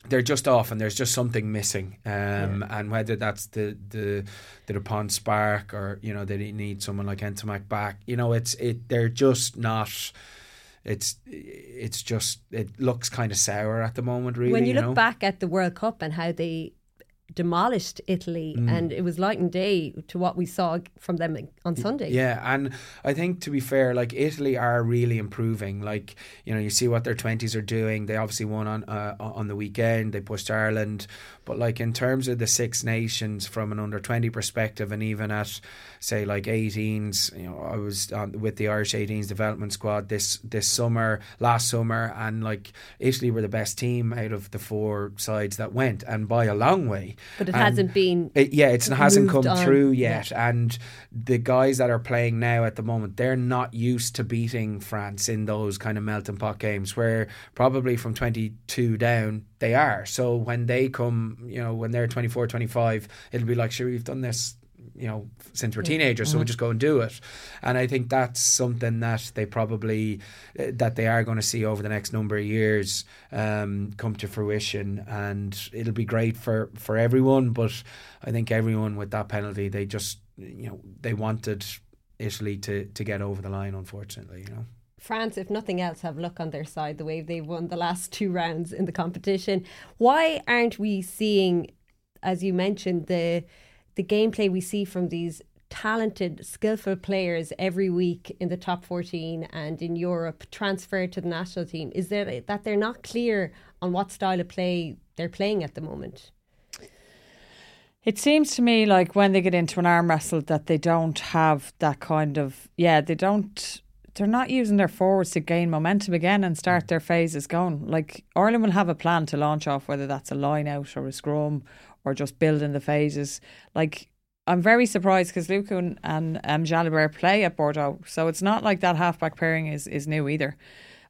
They're just off, and there's just something missing. Um, And whether that's the the the Dupont spark, or you know they need someone like Ntamack back, you know, it's it. They're just not. It's it's just it looks kind of sour at the moment. Really, when you, look know? back at the World Cup and how they demolished Italy, Mm. and it was light and day to what we saw from them on Sunday. Yeah, and I think to be fair, like Italy are really improving. Like you know, you see what their twenties are doing. They obviously won on uh, on the weekend. They pushed Ireland, but like in terms of the Six Nations from an under twenty perspective, and even at say like 18s, you know, I was on, with the Irish 18s development squad this this summer, last summer, and like Italy were the best team out of the four sides that went, and by a long way. But it And hasn't been. it, yeah, it hasn't come on. through yet, and the guys that are playing now at the moment, they're not used to beating France in those kind of melting pot games. Where probably from twenty two down, they are. So when they come, you know, when they're 24, 25, it'll be like, sure, we've done this. You know, since we're teenagers, so we just go and do it, and I think that's something that they probably uh, that they are going to see over the next number of years um, come to fruition, and it'll be great for for everyone. But I think everyone with that penalty, they just you know they wanted Italy to to get over the line. Unfortunately, you know. France, if nothing else, have luck on their side the way they've won the last two rounds in the competition. Why aren't we seeing, as you mentioned, the the gameplay we see from these talented, skillful players every week in the top 14 and in Europe transferred to the national team? Is there that they're not clear on what style of play they're playing at the moment? It seems to me like when they get into an arm wrestle that they don't have that kind of yeah, they don't they're not using their forwards to gain momentum again and start their phases going. Like Ireland will have a plan to launch off, whether that's a line out or a scrum or just building the phases. Like I'm very surprised because Lucu and, and um, Jalibert play at Bordeaux, so it's not like that halfback pairing is is new either.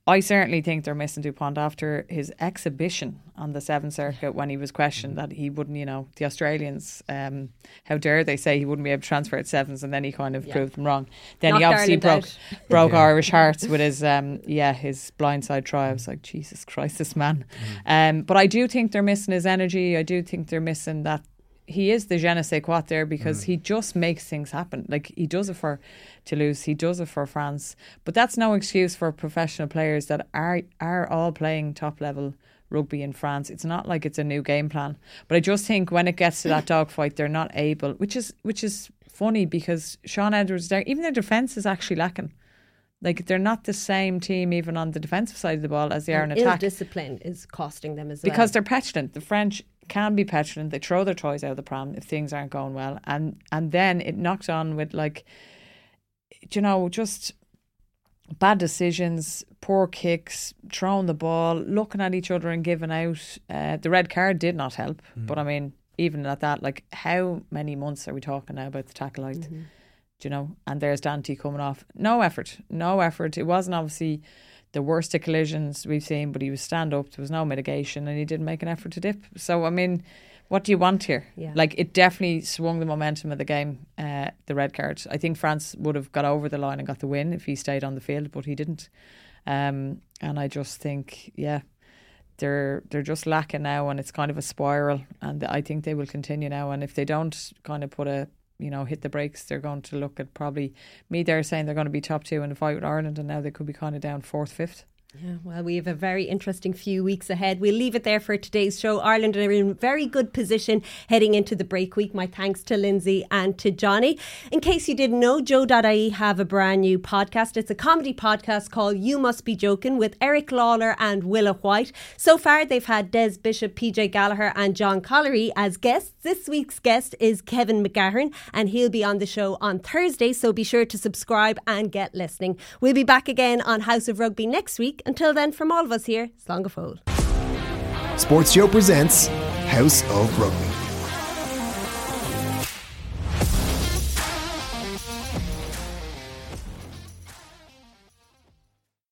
I certainly think they're missing Dupont after his exhibition on the Seven Circuit when he was questioned that he wouldn't, you know, the Australians, um, how dare they say he wouldn't be able to transfer at sevens, and then he kind of Yeah. proved them wrong. Then he obviously broke out. broke Yeah. Irish hearts with his, um, yeah, his blindside try. I was like, Jesus Christ, this man. Um, but I do think they're missing his energy. I do think they're missing that he is the je ne sais quoi there because mm. he just makes things happen. Like he does it for Toulouse, he does it for France. But that's no excuse for professional players that are are all playing top level rugby in France. It's not like it's a new game plan. But I just think when it gets to that dogfight, they're not able, which is which is funny because Shaun Edwards there, even their defence is actually lacking. Like they're not the same team even on the defensive side of the ball as they are in And attack discipline is costing them as well. because they're petulant. The French can be petulant. They throw their toys out of the pram if things aren't going well, and and then it knocks on with like, you know, just bad decisions, poor kicks, throwing the ball, looking at each other and giving out. Uh, the red card did not help, but I mean, even at that, like, how many months are we talking now about the tackle light? Mm-hmm. Do you know? And there's Danty coming off. No effort. No effort. It wasn't obviously the worst of collisions we've seen, but he was stand up. There was no mitigation, and he didn't make an effort to dip. So I mean, what do you want here? Yeah. Like it definitely swung the momentum of the game. Uh, the red card. I think France would have got over the line and got the win if he stayed on the field, but he didn't. Um, and I just think, yeah. They're they're just lacking now, and it's kind of a spiral. And I think they will continue now. And if they don't kind of put a you know, hit the brakes, they're going to look at probably me. They're saying they're going to be top two in the fight with Ireland, and now they could be kind of down fourth, fifth. Yeah, well, we have a very interesting few weeks ahead. We'll leave it there for today's show. Ireland are in very good position heading into the break week. My thanks to Lindsay and to Johne. In case you didn't know, Joe.ie have a brand new podcast. It's a comedy podcast called You Must Be Joking with Eric Lalor and Willa White. So far, they've had Des Bishop, PJ Gallagher, and John Colleary as guests. This week's guest is Kevin McGahern, and he'll be on the show on Thursday. So be sure to subscribe and get listening. We'll be back again on House of Rugby next week. Until then, from all of us here, Slán go. Sports Show presents House of Rugby.